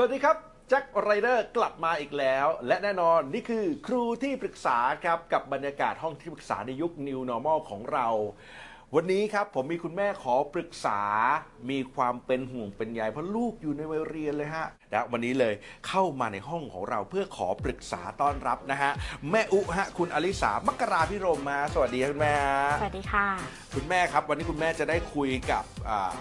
สวัสดีครับแจ็คไรเดอร์กลับมาอีกแล้ว และแน่นอนนี่คือครูที่ปรึกษาครับกับบรรยากาศห้องที่ปรึกษาในยุค New Normal ของเรา วันนี้ครับผมมีคุณแม่ขอปรึกษา มีความเป็นห่วงเป็นใยเพราะลูกอยู่ในวัยเรียนเลยฮะและวันนี้เลยเข้ามาในห้องของเราเพื่อขอปรึกษาต้อนรับนะฮะแม่อุฮะคุณอลิสามกราพิรมมา สวัสดีครับคุณแม่ฮะสวัสดีค่ะ คุณแม่ครับ วันนี้คุณแม่จะได้คุยกับอ่า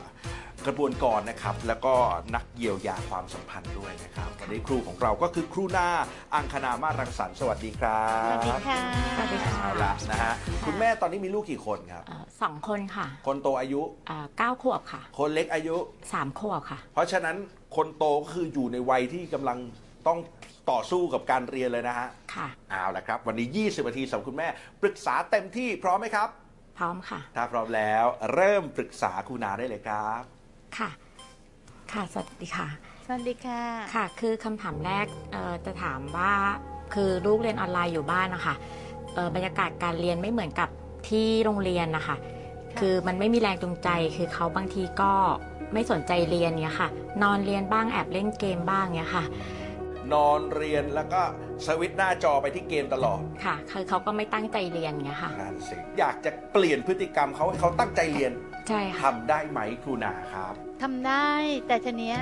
กระบวนกรนะครับ แล้วก็นักเยียวยาความสัมพันธ์ด้วยนะครับวันนี้ครูของเราก็คือครูนาอังคณามาศรังสรรค์สวัสดีครับสวัสดีค่ะสวัสดีค่ะเอาละนะฮะคุณแม่ตอนนี้มีลูกกี่คนครับ เอ่อสองคนค่ะคนโตอายุ เอ่อเก้าขวบค่ะคนเล็กอายุ สามขวบค่ะ เพราะฉะนั้นคนโตก็คืออยู่ในวัยที่กำลังต้องต่อสู้กับการเรียนเลยนะฮะค่ะ เอาละครับ วันนี้ 20นาทีสำหรับคุณแม่ ปรึกษาเต็มที่พร้อมไหมครับ พร้อมค่ะ ถ้าพร้อมแล้ว เริ่มปรึกษาครูนาได้เลยครับ ค่ะ ค่ะ สวัสดีค่ะ สวัสดีค่ะ ค่ะ คือคำถามแรกเอ่อจะถามว่า คือลูกเรียนออนไลน์อยู่บ้านนะคะเอ่อบรรยากาศการเรียนไม่เหมือนกับที่โรงเรียนนะคะค่ะคือมันไม่มีแรงจูงใจ คือเขาบางทีก็ไม่สนใจเรียนเนี้ยค่ะ นอนเรียนบ้างแอบเล่นเกมบ้างเนี้ยค่ะ นอนเรียนแล้วก็สวิตช์หน้าจอไปที่เกมตลอด ค่ะ คือเขาก็ไม่ตั้งใจเรียนเนี้ยค่ะนั่นสิ อยากจะเปลี่ยนพฤติกรรมเขาให้เขาตั้งใจเรียน ใช่ค่ะทำได้ไหมครูนาครับ ทำได้แต่ทีเนี้ย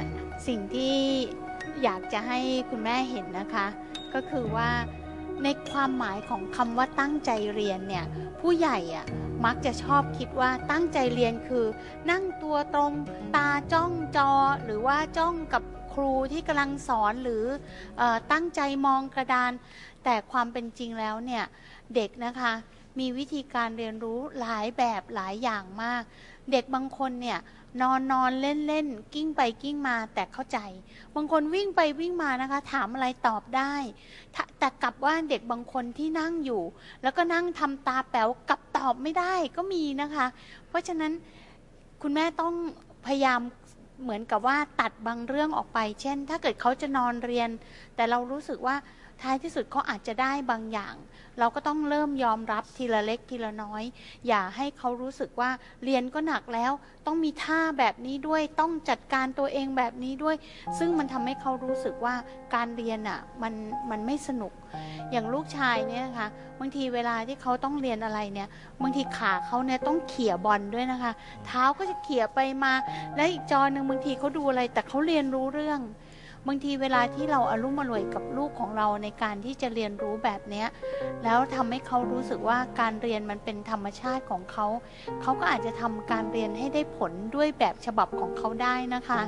สิ่งที่อยากจะให้คุณแม่เห็นนะคะ ก็คือว่าในความหมายของคำว่าตั้งใจเรียนเนี่ยผู้ใหญ่อะมักจะชอบคิดว่าตั้งใจเรียนคือ นั่งตัวตรงตาจ้องจอหรือว่าจ้องกับครูที่กำลังสอนหรือเออตั้งใจมองกระดาน แต่ความเป็นจริงแล้วเนี่ยเด็กนะคะมีวิธีการเรียนรู้หลายแบบหลายอย่างมาก เด็กบางคนเนี่ยนอนนอนเล่นเล่นกิ้งไปกิ้งมาแต่เข้าใจ บางคนวิ่งไปวิ่งมานะคะ ถามอะไรตอบได้ แต่กลับว่าเด็กบางคนที่นั่งอยู่ แล้วก็นั่งทำตาแป๋วกลับตอบไม่ได้ก็มีนะคะ เพราะฉะนั้นคุณแม่ต้องพยายามเหมือนกับว่าตัดบางเรื่องออกไป เช่น ถ้าเกิดเขาจะนอนเรียน แต่เรารู้สึกว่า ท้ายที่สุดเขาอาจจะได้บางอย่าง เราก็ต้องเริ่มยอมรับทีละเล็กทีละน้อย อย่าให้เขารู้สึกว่าเรียนก็หนักแล้ว ต้องมีท่าแบบนี้ด้วยต้องจัดการตัวเองแบบนี้ด้วย ซึ่งมันทำให้เขารู้สึกว่าการเรียนอะมันมันไม่สนุก อย่างลูกชายเนี่ยนะคะบางทีเวลาที่เขาต้องเรียนอะไรเนี่ยบางทีขาเขาเนี่ยต้องเขี่ยบอลด้วยนะคะ เท้าก็จะเขี่ยไปมา และอีกจอหนึ่งบางทีเขาดูอะไร แต่เขาเรียนรู้เรื่อง บางทีเวลาที่เราอารุ่มอร่วยกับลูกของเราในการที่จะเรียนรู้แบบเนี้ยแล้วทำให้เขารู้สึกว่าการเรียนมันเป็นธรรมชาติของเขา เขาก็อาจจะทำการเรียนให้ได้ผลด้วยแบบฉบับของเขาได้นะคะ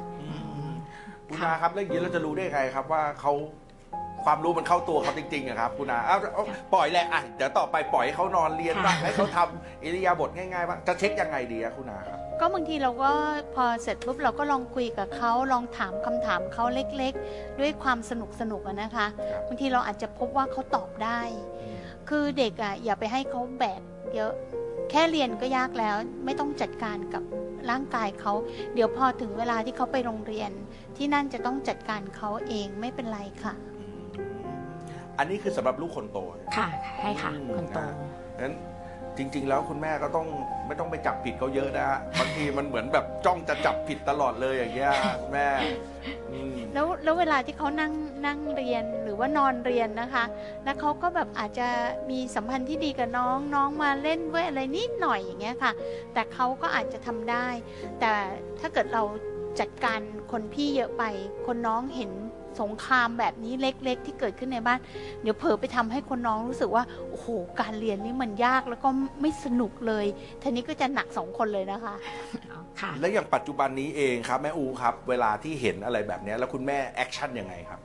คุณนาครับแล้วอย่างนี้เราจะรู้ได้ไงครับว่าเขาความรู้มันเข้าตัวเขาจริงๆอะครับคุณนาเอาเอาปล่อยแหละอะเดี๋ยวต่อไปปล่อยให้เขานอนเรียนบ้างค่ะให้เขาทำอิริยาบถง่ายๆบ้างจะเช็คยังไงดีอะคุณนาครับ ก็บางทีเราก็พอเสร็จปุ๊บเราก็ลองคุยกับเขาลองถามคำถามเขาเล็กๆ ด้วยความสนุกสนุกๆอะนะคะครับบางทีเราอาจจะพบว่าเขาตอบได้ คือเด็กอะอย่าไปให้เขาแบกเยอะแค่เรียนก็ยากแล้วไม่ต้องจัดการกับร่างกายเขา เดี๋ยวพอถึงเวลาที่เขาไปโรงเรียน ที่นั่นจะต้องจัดการเขาเองไม่เป็นไรค่ะ อันนี้คือสำหรับลูกคนโตค่ะใช่ค่ะอืมคนโตนะงั้น จริง ๆ แล้วคุณแม่ก็ต้องไม่ต้องไปจับผิดเขาเยอะนะฮะบางทีมันเหมือนแบบจ้องจะจับผิดตลอดเลยอย่างเงี้ยแม่อืม แล้วแล้วเวลาที่เขานั่งนั่งเรียนหรือว่านอนเรียนนะคะ แล้วเขาก็แบบอาจจะมีสัมพันธ์ที่ดีกับน้องน้องมาเล่นด้วยอะไรนิดหน่อยอย่างเงี้ยค่ะ แต่เขาก็อาจจะทำได้ แต่ถ้าเกิดเราจัดการคนพี่เยอะไป คนน้องเห็น สงครามแบบนี้เล็ก ๆ ที่เกิดขึ้นในบ้าน เดี๋ยวเผลอไปทำให้คนน้องรู้สึกว่าโอ้โหการเรียนนี่มันยากแล้วก็ไม่สนุกเลยทีนี้ก็จะหนักสองคนเลยนะคะค่ะแล้วอย่างปัจจุบันนี้เองครับแม่อูครับ เวลาที่เห็นอะไรแบบเนี้ยแล้วคุณแม่แอคชั่นยังไงครับ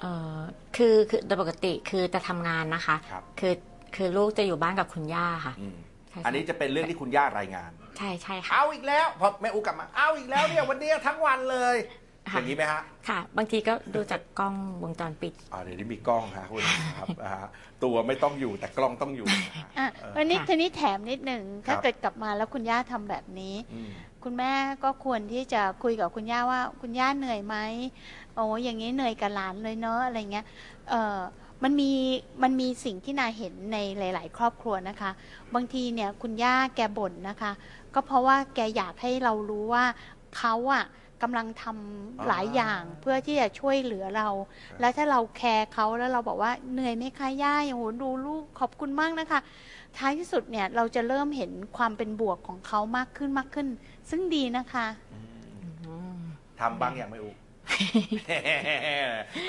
เอ่อคือคือโดยปกติคือจะทำงานนะคะครับคือคือลูกจะอยู่บ้านกับคุณย่าค่ะอืมใช่อันนี้จะเป็นเรื่องที่คุณย่ารายงาน ใช่ใช่ค่ะเอาอีกแล้วพอแม่อูกลับมาเอาอีกแล้วเนี่ยวันนี้ทั้งวันเลยค่ะ อย่างนี้ไหมฮะ ค่ะ บางทีก็ดูจากกล้องวงจรปิดอ่าเดี๋ยวนี้มีกล้องฮะคุณครับอ่าฮะตัวไม่ต้องอยู่แต่กล้องต้องอยู่นะฮะอะเออ วันนี้ค่ะทีนี้แถมนิดหนึ่งถ้าครับ เกิดกลับมาแล้วคุณย่าทำแบบนี้ อืม คุณแม่ก็ควรที่จะคุยกับคุณย่าว่าคุณย่าเหนื่อยไหมโอ้อย่างนี้เหนื่อยกับหลานเลยเนอะอะไรเงี้ยเออมันมีมันมีสิ่งที่นาเห็นในหลาย ๆ ครอบครัวนะคะ บางทีเนี่ยคุณย่าแกบ่นนะคะ ก็เพราะว่าแกอยากให้เรารู้ว่าเขาอะ กำลังทำหลายอย่างเพื่อที่จะช่วยเหลือเรา แล้วถ้าเราแคร์เขาแล้วเราบอกว่าเหนื่อยไหมคะย่าโอ้โหดูลูกขอบคุณมากนะคะ ท้ายที่สุดเนี่ยเราจะเริ่มเห็นความเป็นบวกของเขามากขึ้นมากขึ้น ซึ่งดีนะคะทำบ้างอย่างไม่อุ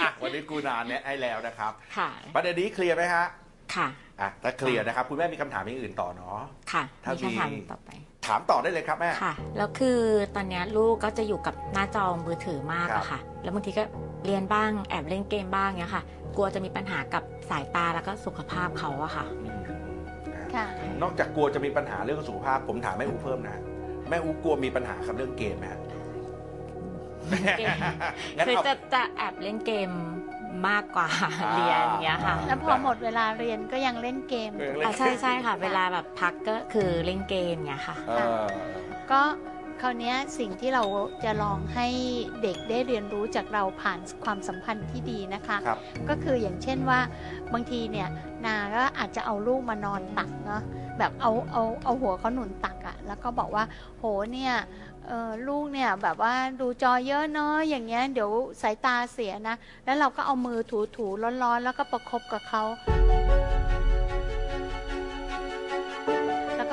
อะวันนี้กูนานเนี่ยให้แล้วนะครับค่ะประเด็นนี้เคลียร์ไหมฮะค่ะอะถ้าเคลียร์นะครับ คุณแม่มีคำถามอย่างอื่นต่อเนาะค่ะถ้ามีมีคำถามต่อไป ถามต่อได้เลยครับแม่ ค่ะ แล้วคือตอนเนี้ยลูกก็จะอยู่กับหน้าจอมือถือมากครับ อะค่ะ แล้วบางทีก็เรียนบ้างแอบเล่นเกมบ้างเนี้ยค่ะ กลัวจะมีปัญหากับสายตาแล้วก็สุขภาพเขาอะค่ะอืมอะค่ะ นอกจากกลัวจะมีปัญหาเรื่องสุขภาพ ผมถามแม่อูเพิ่มนะแม่อูกลัวมีปัญหากับเรื่องเกมไหมฮะ เกม งั้นคือเอาจะจะแอบเล่นเกม มากกว่าเรียนอย่างเงี้ยค่ะ แล้วพอหมดเวลาเรียนก็ยังเล่นเกมเอออะใช่ใช่ค่ะ เวลาแบบพักก็คือเล่นเกมเงี้ยค่ะเออก็ คราวเนี้ยสิ่งที่เราจะลองให้เด็กได้เรียนรู้จากเราผ่านความสัมพันธ์ที่ดีนะคะครับก็คืออย่างเช่นว่าบางทีเนี่ยนาก็อาจจะเอาลูกมานอนตักเนาะแบบเอาเอาเอาหัวเขาหนุนตักอะแล้วก็บอกว่าโหเนี่ยเออลูกเนี่ยแบบว่าดูจอเยอะเนาะอย่างเงี้ยเดี๋ยวสายตาเสียนะ แล้วเราก็เอามือถูถูๆร้อนๆ แล้วก็ประคบกับเขา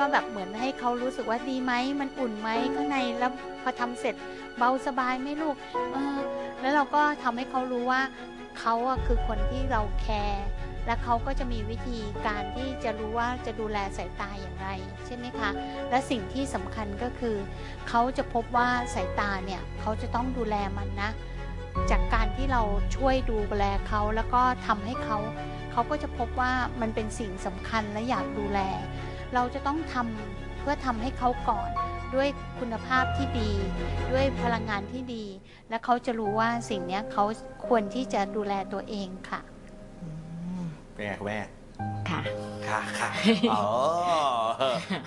แล้วก็แบบเหมือนให้เขารู้สึกว่าดีไหมมันอุ่นไหมข้างในแล้วพอทำเสร็จเบาสบายไหมลูกเออแล้วเราก็ทำให้เขารู้ว่าเขาอะคือคนที่เราแคร์และเขาก็จะมีวิธีการที่จะรู้ว่าจะดูแลสายตาอย่างไรใช่ไหมคะ และสิ่งที่สำคัญก็คือ เขาจะพบว่าสายตาเนี่ยเขาจะต้องดูแลมันนะ จากการที่เราช่วยดูแลเขาแล้วก็ทำให้เขา เขาก็จะพบว่ามันเป็นสิ่งสำคัญและอยากดูแล เราจะต้องทำเพื่อทำให้เขาก่อน ด้วยคุณภาพที่ดี ด้วยพลังงานที่ดี และเขาจะรู้ว่าสิ่งเนี้ยเขาควรที่จะดูแลตัวเองค่ะเป็นไงคุณแม่ค่ะ ค่ะค่ะอ๋อ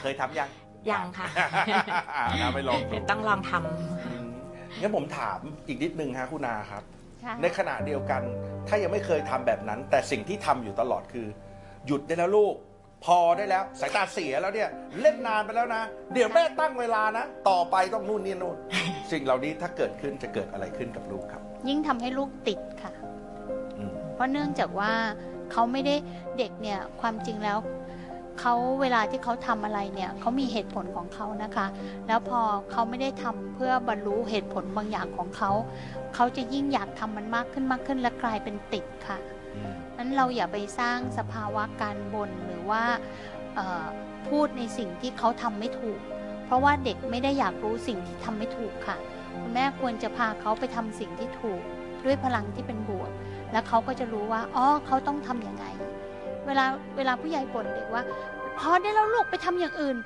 เคยทำยัง ยังค่ะอ่านะไปลองดูเดี๋ยวต้องลองทอืมงั้นผมถามอีกนิดนึงฮะคุณนาครับค่ะในขณะเดียวกัน ถ้ายังไม่เคยทำแบบนั้น แต่สิ่งที่ทำอยู่ตลอดคือ หยุดได้แล้วลูก พอได้แล้ว สายตาเสียแล้วเนี่ยเล่นนานไปแล้วนะ เดี๋ยวแม่ตั้งเวลานะ ต่อไปต้องนู่นนี่นู่น สิ่งเหล่านี้ถ้าเกิดขึ้นจะเกิดอะไรขึ้นกับลูกครับ ยิ่งทำให้ลูกติดค่ะ อืม เพราะเนื่องจากว่าเขาไม่ได้เด็กเนี่ยความจริงแล้วเขาเวลาที่เขาทำอะไรเนี่ยเขามีเหตุผลของเขานะคะ แล้วพอเขาไม่ได้ทำเพื่อบรรลุเหตุผลบางอย่างของเขาเขาจะยิ่งอยากทำมันมากขึ้นมากขึ้นและกลายเป็นติดค่ะอืม นั้นเราอย่าไปสร้างสภาวะการบ่นหรือว่าพูดในสิ่งที่เขาทำไม่ถูก เพราะว่าเด็กไม่ได้อยากรู้สิ่งที่ทำไม่ถูกค่ะคุณแม่ควรจะพาเขาไปทำสิ่งที่ถูกด้วยพลังที่เป็นบวก แล้วเขาก็จะรู้ว่าอ๋อเขาต้องทำยังไง เวลาเวลาผู้ใหญ่บ่นเด็กว่า พอได้แล้วลูกไปทำอย่างอื่น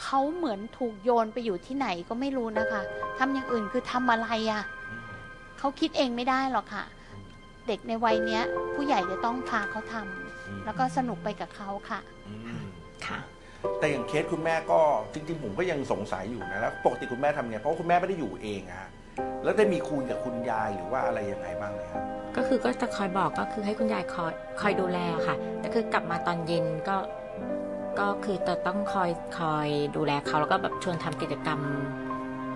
เขาเหมือนถูกโยนไปอยู่ที่ไหนก็ไม่รู้นะคะทำอย่างอื่นคือทำอะไรอะ่ะเขาคิดเองไม่ได้หรอกค่ะ เด็กในวัยเนี้ย ผู้ใหญ่จะต้องพาเขาทำอืม แล้วก็สนุกไปกับเขาค่ะ อืมำค่ะ แต่อย่างเคสคุณแม่ก็จริง ๆ ผมก็ยังสงสัยอยู่นะแล้วปกติคุณแม่ทำไงเพราะว่าคุณแม่ไม่ได้อยู่เองอะฮะแล้วได้มีคุยกับคุณยายหรือว่าอะไรยังไงบ้างไหมครับ ก็คือก็จะคอยบอกก็คือให้คุณยายคอยคอยดูแลค่ะ แต่คือกลับมาตอนเย็นก็ก็คือจะต้องคอยคอยดูแลเขาแล้วก็แบบชวนทำกิจกรรม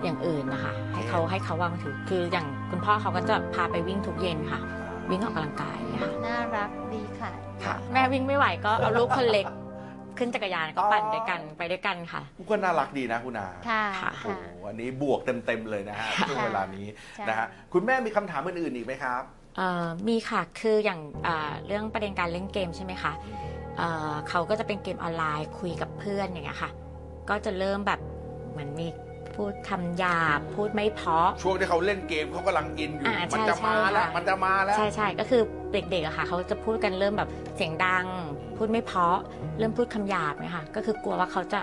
อย่างอื่นนะคะ ให้เขาให้เขาวางถือคืออย่างคุณพ่อเขาก็จะพาไปวิ่งทุกเย็นค่ะ วิ่งออกกำลังกายเนี่ยค่ะน่ารักดีค่ะค่ะ แม่วิ่งไม่ไหวก็เอาลูกคนเล็ก ขึ้นจักรยานก็ปั่นด้วยกันไปด้วยกันค่ะ ก็น่ารักดีนะคุณอาค่ะค่ะโอ้ค่ะ โหอันนี้บวกเต็ม ๆ เลยนะฮะค่ะช่วงเวลานี้ใช่ นะฮะคุณแม่มีคำถามอื่นๆอีกไหมครับ เอ่อมีค่ะ คืออย่างอ่าเรื่องประเด็นการเล่นเกมใช่ไหมคะเอ่อเขาก็จะเป็นเกมออนไลน์คุยกับเพื่อนอย่างเงี้ยค่ะ ก็จะเริ่มแบบเหมือนมี พูดคำหยาบพูดไม่เพราะ ช่วงที่เขาเล่นเกมเขากำลังอินอยู่ อ่ามันใช่จะมาแล้ว ใช่ค่ะ มันจะมาแล้ว ใช่ใช่ก็คือเด็กๆอะค่ะเขาจะพูดกันเริ่มแบบเสียงดัง พูดไม่เพราะ เริ่มพูดคำหยาบเนี่ยค่ะก็คือกลัวว่าเขาจะ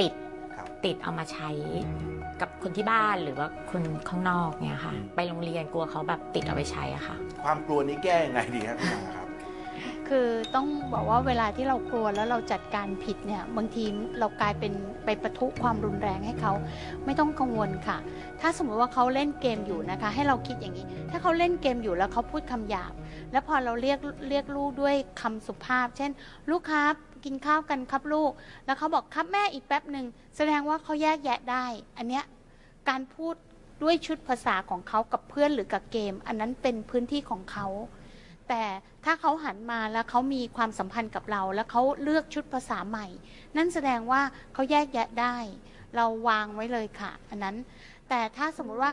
ติดครับ ติดเอามาใช้ กับคนที่บ้านหรือว่าคนข้างนอกเนี่ยค่ะอืมไปโรงเรียนกลัวเขาแบบติดเอาไปใช้อะค่ะ ความกลัวนี้แก้ยังไงดีครับคุณอาครับ คือต้องบอกว่าเวลาที่เรากลัวแล้วเราจัดการผิดเนี่ยบางทีเรากลายเป็นไปประทุความรุนแรงให้เขาไม่ต้องกังวลค่ะ ถ้าสมมติว่าเขาเล่นเกมอยู่นะคะ ให้เราคิดอย่างนี้ ถ้าเขาเล่นเกมอยู่แล้วเขาพูดคำหยาบ แล้วพอเราเรียกเรียกลูกด้วยคำสุภาพ เช่น ลูกครับกินข้าวกันครับลูก แล้วเขาบอกครับแม่อีกแป๊บหนึ่งแสดงว่าเขาแยกแยะได้ อันเนี้ยการพูดด้วยชุดภาษาของเขากับเพื่อนหรือกับเกม อันนั้นเป็นพื้นที่ของเขา แต่ถ้าเขาหันมาแล้วเขามีความสัมพันธ์กับเรา แล้วเขาเลือกชุดภาษาใหม่ นั่นแสดงว่าเขาแยกแยะได้ เราวางไว้เลยค่ะ อันนั้น แต่ถ้าสมมุติว่า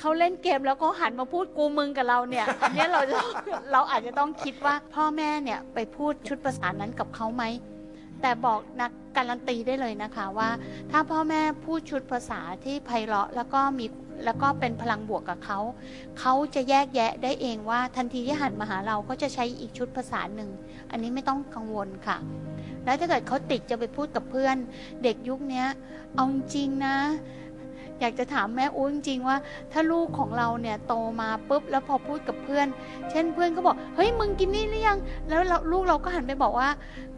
เขาเล่นเกมแล้วเขาหันมาพูดกูมึงกับเราเนี่ย อันนี้เราจะเราอาจจะต้องคิดว่าพ่อแม่เนี่ยไปพูดชุดภาษานั้นกับเขาไหมแต่บอกนักการันตีได้เลยนะคะว่า ถ้าพ่อแม่พูดชุดภาษาที่ไพเราะแล้วก็มี แล้วก็เป็นพลังบวกกับเขาเขาจะแยกแยะได้เองว่าทันทีที่หันมาหาเราก็จะใช้อีกชุดภาษาหนึ่ง อันนี้ไม่ต้องกังวลค่ะ แล้วถ้าเกิดเขาติดจะไปพูดกับเพื่อน เด็กยุคนี้เอาจริงนะ อยากจะถามแม่อุ้จริงว่า ถ้าลูกของเราเนี่ยโตมาปุ๊บแล้วพอพูดกับเพื่อน เช่นเพื่อนเขาบอกเฮ้ยมึงกินนี่หรือยัง แล้วเราลูกเราก็หันไปบอกว่า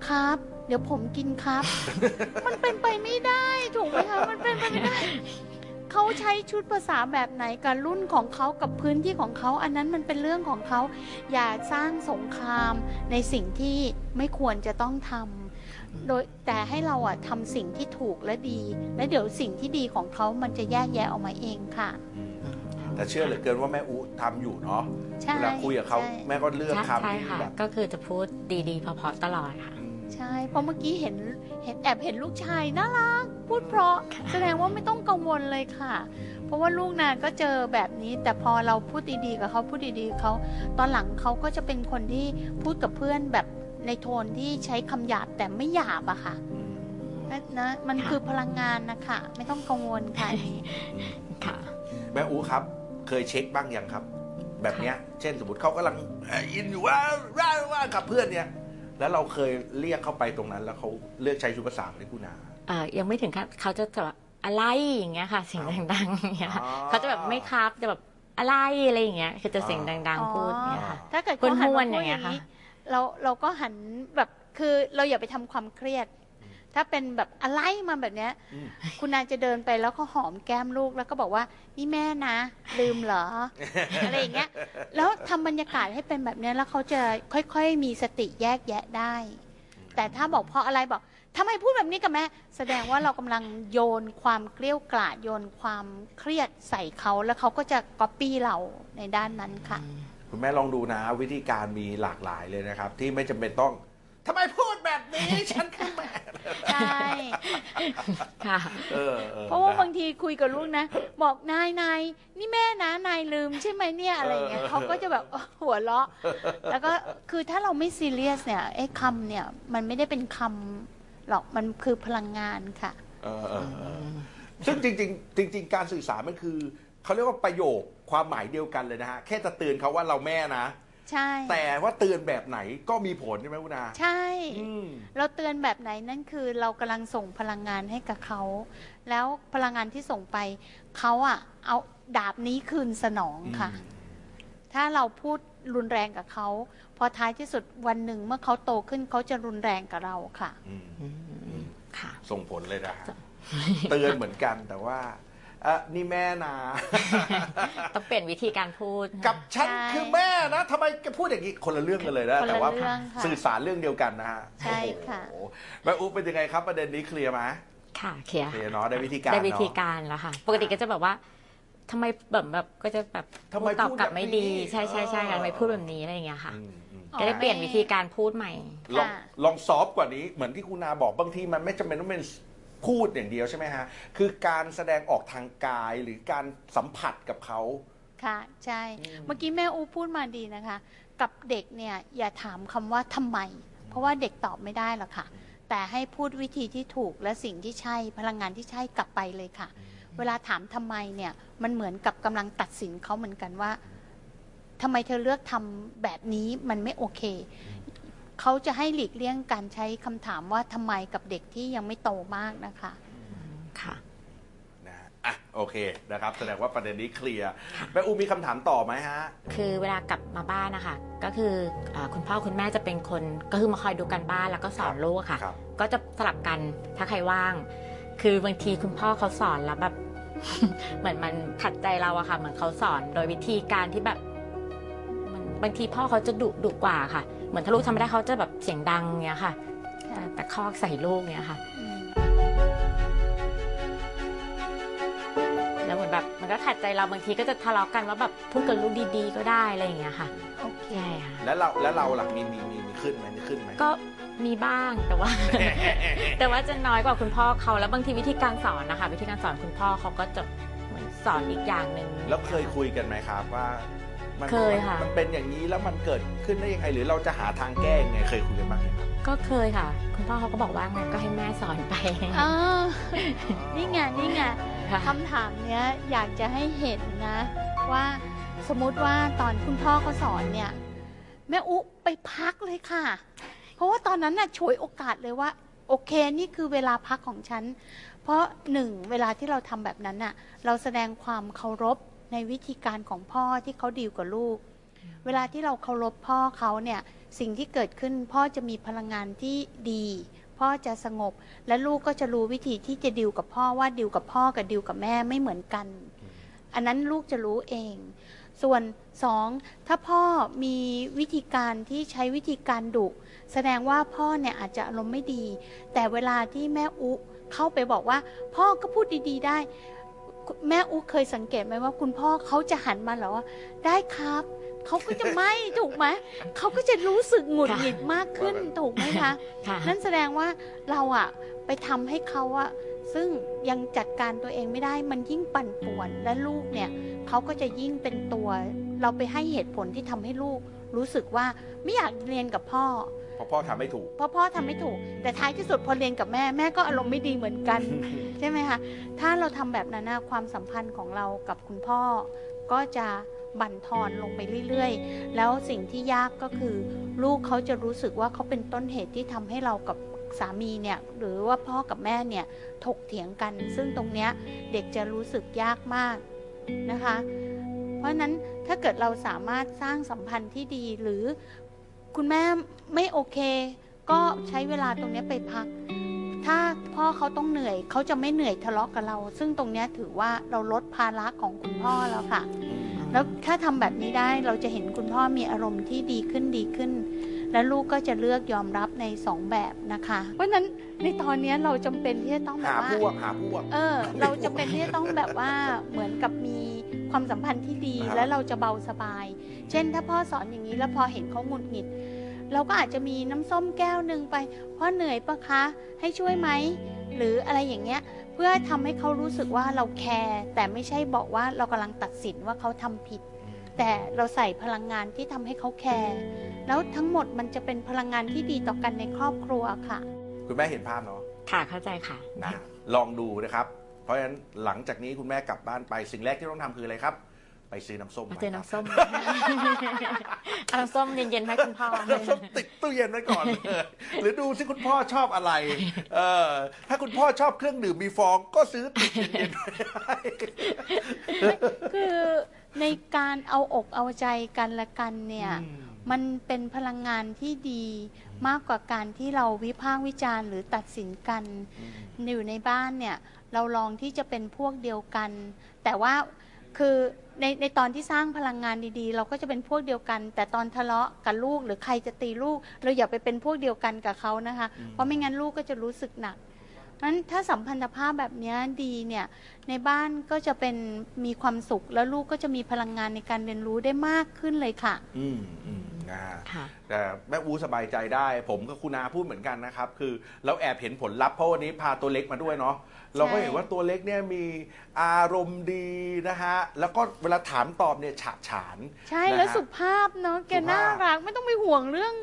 ครับเดี๋ยวผมกินครับ มันเป็นไปไม่ได้ ถูกไหมคะ มันเป็นไปไม่ได้ เขาใช้ชุดภาษาแบบไหนกับรุ่นของเขากับพื้นที่ของเขา อันนั้นมันเป็นเรื่องของเขา อย่าสร้างสงครามในสิ่งที่ไม่ควรจะต้องทำโดยแต่ให้เราอะทำสิ่งที่ถูกและดี และเดี๋ยวสิ่งที่ดีของเขามันจะแยกแยะออกมาเองค่ะอืมแต่เชื่อเหลือเกินว่าแม่อุทำอยู่เนาะใช่เวลาคุยกับเขาใช่ แม่ก็เลือกใช่คำใช่ที่ค่ะ แบบ ก็คือจะพูดดีๆเพราะๆตลอดค่ะอืม ใช่ เพราะเมื่อกี้เห็นเห็นแอบเห็นลูกชายน่ารัก พูดเพราะแสดงว่าไม่ต้องกังวลเลยค่ะ เพราะว่าลูกนางก็เจอแบบนี้ แต่พอเราพูดดีๆกับเขาพูดดีๆกับเขาตอนหลังเขาก็จะเป็นคนที่พูดกับเพื่อนแบบในโทนที่ใช้คำหยาบแต่ไม่หยาบอะค่ะอืมนะนะมันค่ะคือพลังงานนะคะไม่ต้องกังวลค่ะอันนี้ค่ะ แม่อุครับ เคยเช็คบ้างยังครับ แบบเนี้ย เช่นสมมติเขากำลังเอ่ออินอยู่ว่าว่าว่ากับเพื่อนเนี่ย แล้วเราเคยเรียกเข้าไปตรงนั้น แล้วเขาเลือกใช้ชุดภาษาในกุณาเอ่อยังไม่ถึงขั้นเขาจะแบบอะไรอย่างเงี้ยค่ะเสียงดังๆอย่างเงี้ยค่ะอ๋อเขาจะแบบไม่ครับจะแบบอะไรอะไรอย่างเงี้ยคือจะเสียงดังอ๋อๆพูดอย่างเงี้ยค่ะถ้าเกิดเขาหันห้วมานๆพูอดย่างอเงี้ย่ายงค่ะนี้เราเราก็หันแบบคือเราอย่าไปทำความเครียด ถ้าเป็นแบบอะไรมาแบบเนี้ยอืมคุณนางจะเดินไปแล้วก็หอมแก้มลูกแล้วก็บอกว่า นี่แม่นะ ลืมเหรอ อะไรอย่างเงี้ย แล้วทำบรรยากาศให้เป็นแบบเนี้ยแล้วเขาจะค่อยๆ มีสติแยกแยะได้ แต่ถ้าบอกเพราะอะไรบอกทำไมพูดแบบนี้กับแม่ แสดงว่าเรากำลังโยนความเกลี้ยวกล่อมโยนความเครียดใส่เขาแล้วเขาก็จะก๊อปปี้เราในด้านนั้นค่ะ คุณแม่ลองดูนะ วิธีการมีหลากหลายเลยนะครับ ที่ไม่จำเป็นต้อง ทำไมพูดแบบนี้ ฉันคือแม่ ใช่ค่ะเออออเพราะว่านะบางทีคุยกับลูกนะ บอกนายนายนี่แม่นะนายลืมใช่ไหมเนี่ยอะไรอย่างเงี้ยเออ เขาก็จะแบบหัวเราะ แล้วก็คือถ้าเราไม่ซีเรียสเนี่ยไอ้คำเนี่ยมันไม่ได้เป็นคำหรอกมันคือพลังงานค่ะ เออเออเออซึ่งจริง ๆ จริง ๆ การสื่อสารมันคือเขาเรียกว่าประโยคความหมายเดียวกันเลยนะฮะ แค่จะเตือนเขาว่าเราแม่นะ ใช่ แต่ว่าเตือนแบบไหนก็มีผลใช่ไหมคุณอาใช่ อืม เราเตือนแบบไหนนั่นคือเรากำลังส่งพลังงานให้กับเขา แล้วพลังงานที่ส่งไปเขาอะเอาดาบนี้คืนสนองค่ะ ถ้าเราพูดรุนแรงกับเขาพอท้ายที่สุดวันหนึ่งเมื่อเขาโตขึ้นเขาจะรุนแรงกับเราค่ะ อืมอืมค่ะ ส่งผลเลยนะฮะเตือนเหมือนกันแต่ว่าเอะนี่แม่นะต้องเปลี่ยนวิธีการพูดกับฉันใช่คือแม่นะทำไมแกพูดอย่างนี้คนละเรื่องกันเลยนะคนละแต่ว่าเรื่องค่ะสื่อสารเรื่องเดียวกันนะฮะใช่ค่ะโอ้โหแม่อุ๊บเป็นยังไงครับประเด็นนี้เคลียร์ไหมค่ะเคลียร์เคลียร์เนาะได้วิธีการได้วิธีเนาะการแล้วค่ะ ปกติก็จะแบบว่าทำไมแบบแบบก็จะแบบทำไมตอบกลับพูดแบบไม่ดีนี้ใช่ใช่ใช่เออกันทำไมพูดแบบนี้อะไรอย่างเงี้ยค่ะอืมอืมก็ได้เปลี่ยนวิธีการพูดใหม่ ลองค่ะลองซอฟต์กว่านี้เหมือนที่คุณนาบอกบางทีมันไม่จำเป็นต้องเป็น พูดอย่างเดียวใช่ไหมฮะ คือการแสดงออกทางกายหรือการสัมผัสกับเขา ค่ะ ใช่อืมเมื่อกี้แม่อูพูดมาดีนะคะ กับเด็กเนี่ยอย่าถามคำว่าทำไม เพราะว่าเด็กตอบไม่ได้หรอกค่ะ แต่ให้พูดวิธีที่ถูกและสิ่งที่ใช่พลังงานที่ใช่กลับไปเลยค่ะ เวลาถามทำไมเนี่ยมันเหมือนกับกำลังตัดสินเขาเหมือนกันว่าทำไมเธอเลือกทำแบบนี้มันไม่โอเค เขาจะให้หลีกเลี่ยงการใช้คำถามว่าทำไมกับเด็กที่ยังไม่โตมากนะคะค่ะนะฮะอะโอเคนะครับ แสดงว่าประเด็นนี้เคลียร์แม่อูมีคำถามต่อไหมฮะ คือเวลากลับมาบ้านนะคะ ก็คืออาคุณพ่อคุณแม่จะเป็นคนก็คือมาคอยดูกันบ้านแล้วก็สอนลูกอะค่ะ ครับ ก็จะสลับกันถ้าใครว่าง คือบางทีคุณพ่อเขาสอนแล้วแบบ เหมือนมันขัดใจเราอะค่ะ เหมือนเขาสอนโดยวิธีการที่แบบมัน บางทีพ่อเขาจะดุดุกว่าค่ะ เหมือนถ้าลูกทำไม่ได้เขาจะแบบเสียงดังเงี้ยค่ะแต่แต่คอกใส่ลูกเงี้ยค่ะอืมแล้วเหมือนแบบมันก็ขัดใจเราบางทีก็จะทะเลาะกันว่าแบบพูดกับลูกดีๆ ก็ได้อะไรอย่างเงี้ยค่ะโอเคใช่ค่ะแล้วเราแล้วเราหลักมีมีมีมีขึ้นไหมมีขึ้นไหมก็มีบ้างแต่ว่า แต่ว่าจะน้อยกว่าคุณพ่อเขาแล้วบางทีวิธีการสอนนะคะ วิธีการสอนคุณพ่อเขาก็จะเหมือนสอนอีกอย่างหนึ่งแล้วเคยคุยกันไหมครับว่า มันเคยค่ะ มันเป็นอย่างนี้แล้วมันเกิดขึ้นได้ยังไงหรือเราจะหาทางแก้ยังไงเคยคุยกันบ้างไหมครับก็เคยค่ะ คุณพ่อเขาก็บอกว่างั้นก็ให้แม่สอนไปอ่านี่ไงนี่ไงค่ะ คำถามเนี้ยอยากจะให้เห็นนะ ว่าสมมุติว่าตอนคุณพ่อเขาสอนเนี่ย แม่อุไปพักเลยค่ะ เพราะว่าตอนนั้นน่ะฉวยโอกาสเลยว่า โอเคนี่คือเวลาพักของฉัน เพราะหนึ่งเวลาที่เราทำแบบนั้นน่ะ เราแสดงความเคารพ ในวิธีการของพ่อที่เขาดีลกับลูก เวลาที่เราเคารพพ่อเขาเนี่ยสิ่งที่เกิดขึ้นพ่อจะมีพลังงานที่ดี พ่อจะสงบ และลูกก็จะรู้วิธีที่จะดิวกับพ่อว่าดิวกับพ่อกับดิวกับแม่ไม่เหมือนกัน อันนั้นลูกจะรู้เอง ส่วนสองถ้าพ่อมีวิธีการที่ใช้วิธีการดุแสดงว่าพ่อเนี่ยอาจจะอารมณ์ไม่ดี แต่เวลาที่แม่อุเข้าไปบอกว่า พ่อก็พูดดี ๆ ได้ แม่อุเคยสังเกตไหมว่า คุณพ่อเขาจะหันมาเหรอว่าได้ครับเขาก็จะไม่ถูกไหมเขาก็จะรู้สึกหงุดหงิดมากขึ้นถูกไหมคะค่ะนั่นแสดงว่าเราอะไปทำให้เขาอะซึ่งยังจัดการตัวเองไม่ได้มันยิ่งปั่นป่วนและลูกเนี่ยเขาก็จะยิ่งเป็นตัว เราไปให้เหตุผลที่ทำให้ลูก รู้สึกว่าไม่อยากเรียนกับพ่อ เพราะพ่อทำไม่ถูก เพราะพ่อทำไม่ถูก แต่ท้ายที่สุดพอเรียนกับแม่แม่ก็อารมณ์ไม่ดีเหมือนกัน ใช่ไหมคะถ้าเราทำแบบนั้นนะความสัมพันธ์ของเรากับคุณพ่อ ก็จะบั่นทอนลงไปเรื่อยๆ แล้วสิ่งที่ยากก็คือ ลูกเขาจะรู้สึกว่าเขาเป็นต้นเหตุที่ทำให้เรากับสามีเนี่ยหรือว่าพ่อกับแม่เนี่ยถกเถียงกัน ซึ่งตรงเนี้ยเด็กจะรู้สึกยากมากนะคะ เพราะฉะนั้นถ้าเกิดเราสามารถสร้างสัมพันธ์ที่ดีหรือคุณแม่ไม่โอเค ก็ใช้เวลาตรงเนี้ยไปพัก ถ้าพ่อเขาต้องเหนื่อยเขาจะไม่เหนื่อยทะเลาะกับเรา ซึ่งตรงเนี้ยถือว่าเราลดภาระของคุณพ่อแล้วค่ะ แล้วถ้าทำแบบนี้ได้เราจะเห็นคุณพ่อมีอารมณ์ที่ดีขึ้นดีขึ้น และลูกก็จะเลือกยอมรับในสองแบบนะคะ เพราะฉะนั้นในตอนเนี้ยเราจำเป็นที่จะต้องแบหาบว่าพวกหาพวกเออ เราจะเป็นที่จะต้องแบบว่าเหมือนกับมีความสัมพันธ์ที่ดีครับและเราจะเบาสบาย เช่นถ้าพ่อสอนอย่างนี้แล้วพอเห็นเขาหงุดหงิด เราก็อาจจะมีน้ำส้มแก้วหนึ่งไปพ่อเหนื่อยปะคะ ให้ช่วยไหมหรืออะไรอย่างเงี้ยเพื่อทำให้เขารู้สึกว่าเราแคร์แต่ไม่ใช่บอกว่าเรากำลังตัดสินว่าเขาทำผิด แต่เราใส่พลังงานที่ทำให้เขาแคร์แล้วทั้งหมดมันจะเป็นพลังงานที่ดีต่อกันในครอบครัวค่ะ คุณแม่เห็นภาพเนาะค่ะเข้าใจค่ะ นะลองดูนะครับ เพราะฉะนั้นหลังจากนี้คุณแม่กลับบ้านไปสิ่งแรกที่ต้องทำคืออะไรครับ ไปซื้อน้ำส้มมาไว้เจอครับน้ำส้ม เอาน้ำส้มเย็นๆให้คุณพ่อ น้ำส้มติดตู้เย็นไว้ก่อนเลย หรือดูสิคุณพ่อชอบอะไร เออถ้าคุณพ่อชอบเครื่องดื่มมีฟองก็ซื้อติดเย็นๆไว้ให้คือ ในการเอาอกเอาใจกันและกันเนี่ย มันเป็นพลังงานที่ดีมากกว่าการที่เราวิพากษ์วิจารณ์หรือตัดสินกันอยู่ในบ้านเนี่ย เราลองที่จะเป็นพวกเดียวกัน แต่ว่าคือในในตอนที่สร้างพลังงานดีๆ เราก็จะเป็นพวกเดียวกัน แต่ตอนทะเลาะกับลูกหรือใครจะตีลูก เราอย่าไปเป็นพวกเดียวกันกับเขานะคะ เพราะไม่งั้นลูกก็จะรู้สึกหนัก นั้นถ้าสัมพันธภาพแบบเนี้ยดีเนี่ยในบ้านก็จะเป็นมีความสุขแล้วลูกก็จะมีพลังงานในการเรียนรู้ได้มากขึ้นเลยค่ะ อืมอืมนะฮะค่ะแต่แม่อูสบายใจได้ ผมกับคุณอาพูดเหมือนกันนะครับ คือเราแอบเห็นผลลัพธ์เพราะวันนี้พาตัวเล็กมาด้วยเนาะเราก็เห็นว่าตัวเล็กเนี่ยมีอารมณ์ดีนะฮะ แล้วก็เวลาถามตอบเนี่ยฉะฉาน ใช่นะฮะแล้วสุภาพเนาะแกสุภาพน่ารักไม่ต้องไปห่วงเรื่อง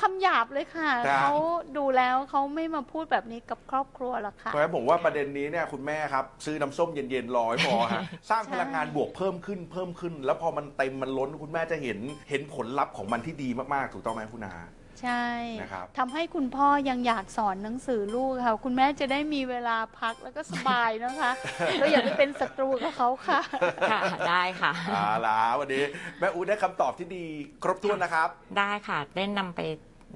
คำหยาบเลยค่ะ ครับ เขาดูแล้วเขาไม่มาพูดแบบนี้กับครอบครัวหรอกค่ะ เพราะฉะนั้นผมว่าประเด็นนี้เนี่ยคุณแม่ครับ ซื้อน้ำส้มเย็นๆรอให้พอฮะ สร้างพลังงานบวกเพิ่มขึ้นเพิ่มขึ้น แล้วพอมันเต็มมันล้นคุณแม่จะเห็นเห็นผลลัพธ์ของมันที่ดีมากๆถูกต้องไหมคุณอา ใช่นะครับทำให้คุณพ่อยังอยากสอนหนังสือลูกค่ะ คุณแม่จะได้มีเวลาพักแล้วก็สบายนะคะ เราอย่าไปเป็นศัตรูกับเขาค่ะ ค่ะ ได้ค่ะเอาล่ะวันนี้แม่อูได้คำตอบที่ดีครบถ้วนนะครับ ได้ค่ะได้นำไป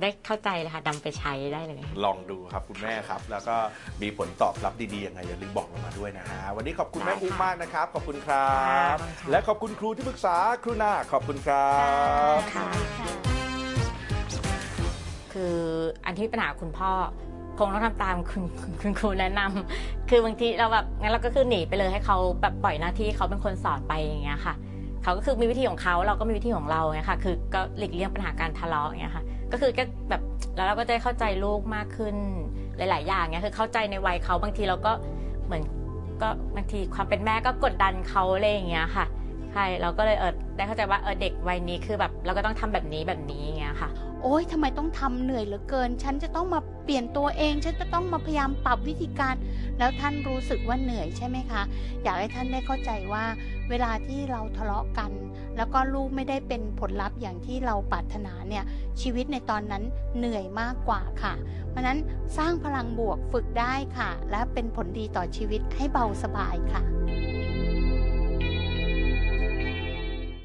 ได้เข้าใจเลยค่ะนำไปใช้ได้เลย ลองดูครับคุณแม่ครับ แล้วก็มีผลตอบรับดีๆยังไงอย่าลืมบอกเรามาด้วยนะฮะวันนี้ขอบคุณแม่ได้ค่ะอูมากนะครับ ขอบคุณครับ ค่ะ และขอบคุณครูที่ปรึกษาครูนาขอบคุณครับ ค่ะ คืออันที่ปัญหาคุณพ่อคงต้องทำตามคุณคุณครูแนะนำคือบางทีเราแบบงั้นเราก็คือหนีไปเลยให้เขาแบบปล่อยหน้าที่เขาเป็นคนสอนไปอย่างเงี้ยค่ะเขาก็คือมีวิธีของเขาเราก็มีวิธีของเราไงค่ะคือก็หลีกเลี่ยงปัญหาการทะเลาะอย่างเงี้ยค่ะ ก็คือก็แบบแล้วเราก็จะเข้าใจลูกมากขึ้นหลาย ๆ อย่างเงี้ยคือเข้าใจในวัยเขาบางทีเราก็เหมือนก็บางทีความเป็นแม่ก็กดดันเขาอะไรอย่างเงี้ยค่ะ ใช่เราก็เลยเออได้เข้าใจว่าเออเด็กวัยนี้คือแบบเราก็ต้องทำแบบนี้แบบนี้อย่างเงี้ยค่ะ โอ๊ยทำไมต้องทำเหนื่อยเหลือเกิน ฉันจะต้องมาเปลี่ยนตัวเอง ฉันจะต้องมาพยายามปรับวิธีการ แล้วท่านรู้สึกว่าเหนื่อยใช่ไหมคะ อยากให้ท่านได้เข้าใจว่า เวลาที่เราทะเลาะกัน แล้วก็ลูกไม่ได้เป็นผลลัพธ์อย่างที่เราปรารถนาเนี่ยชีวิตในตอนนั้นเหนื่อยมากกว่าค่ะ เพราะนั้นสร้างพลังบวกฝึกได้ค่ะ และเป็นผลดีต่อชีวิตให้เบาสบายค่ะ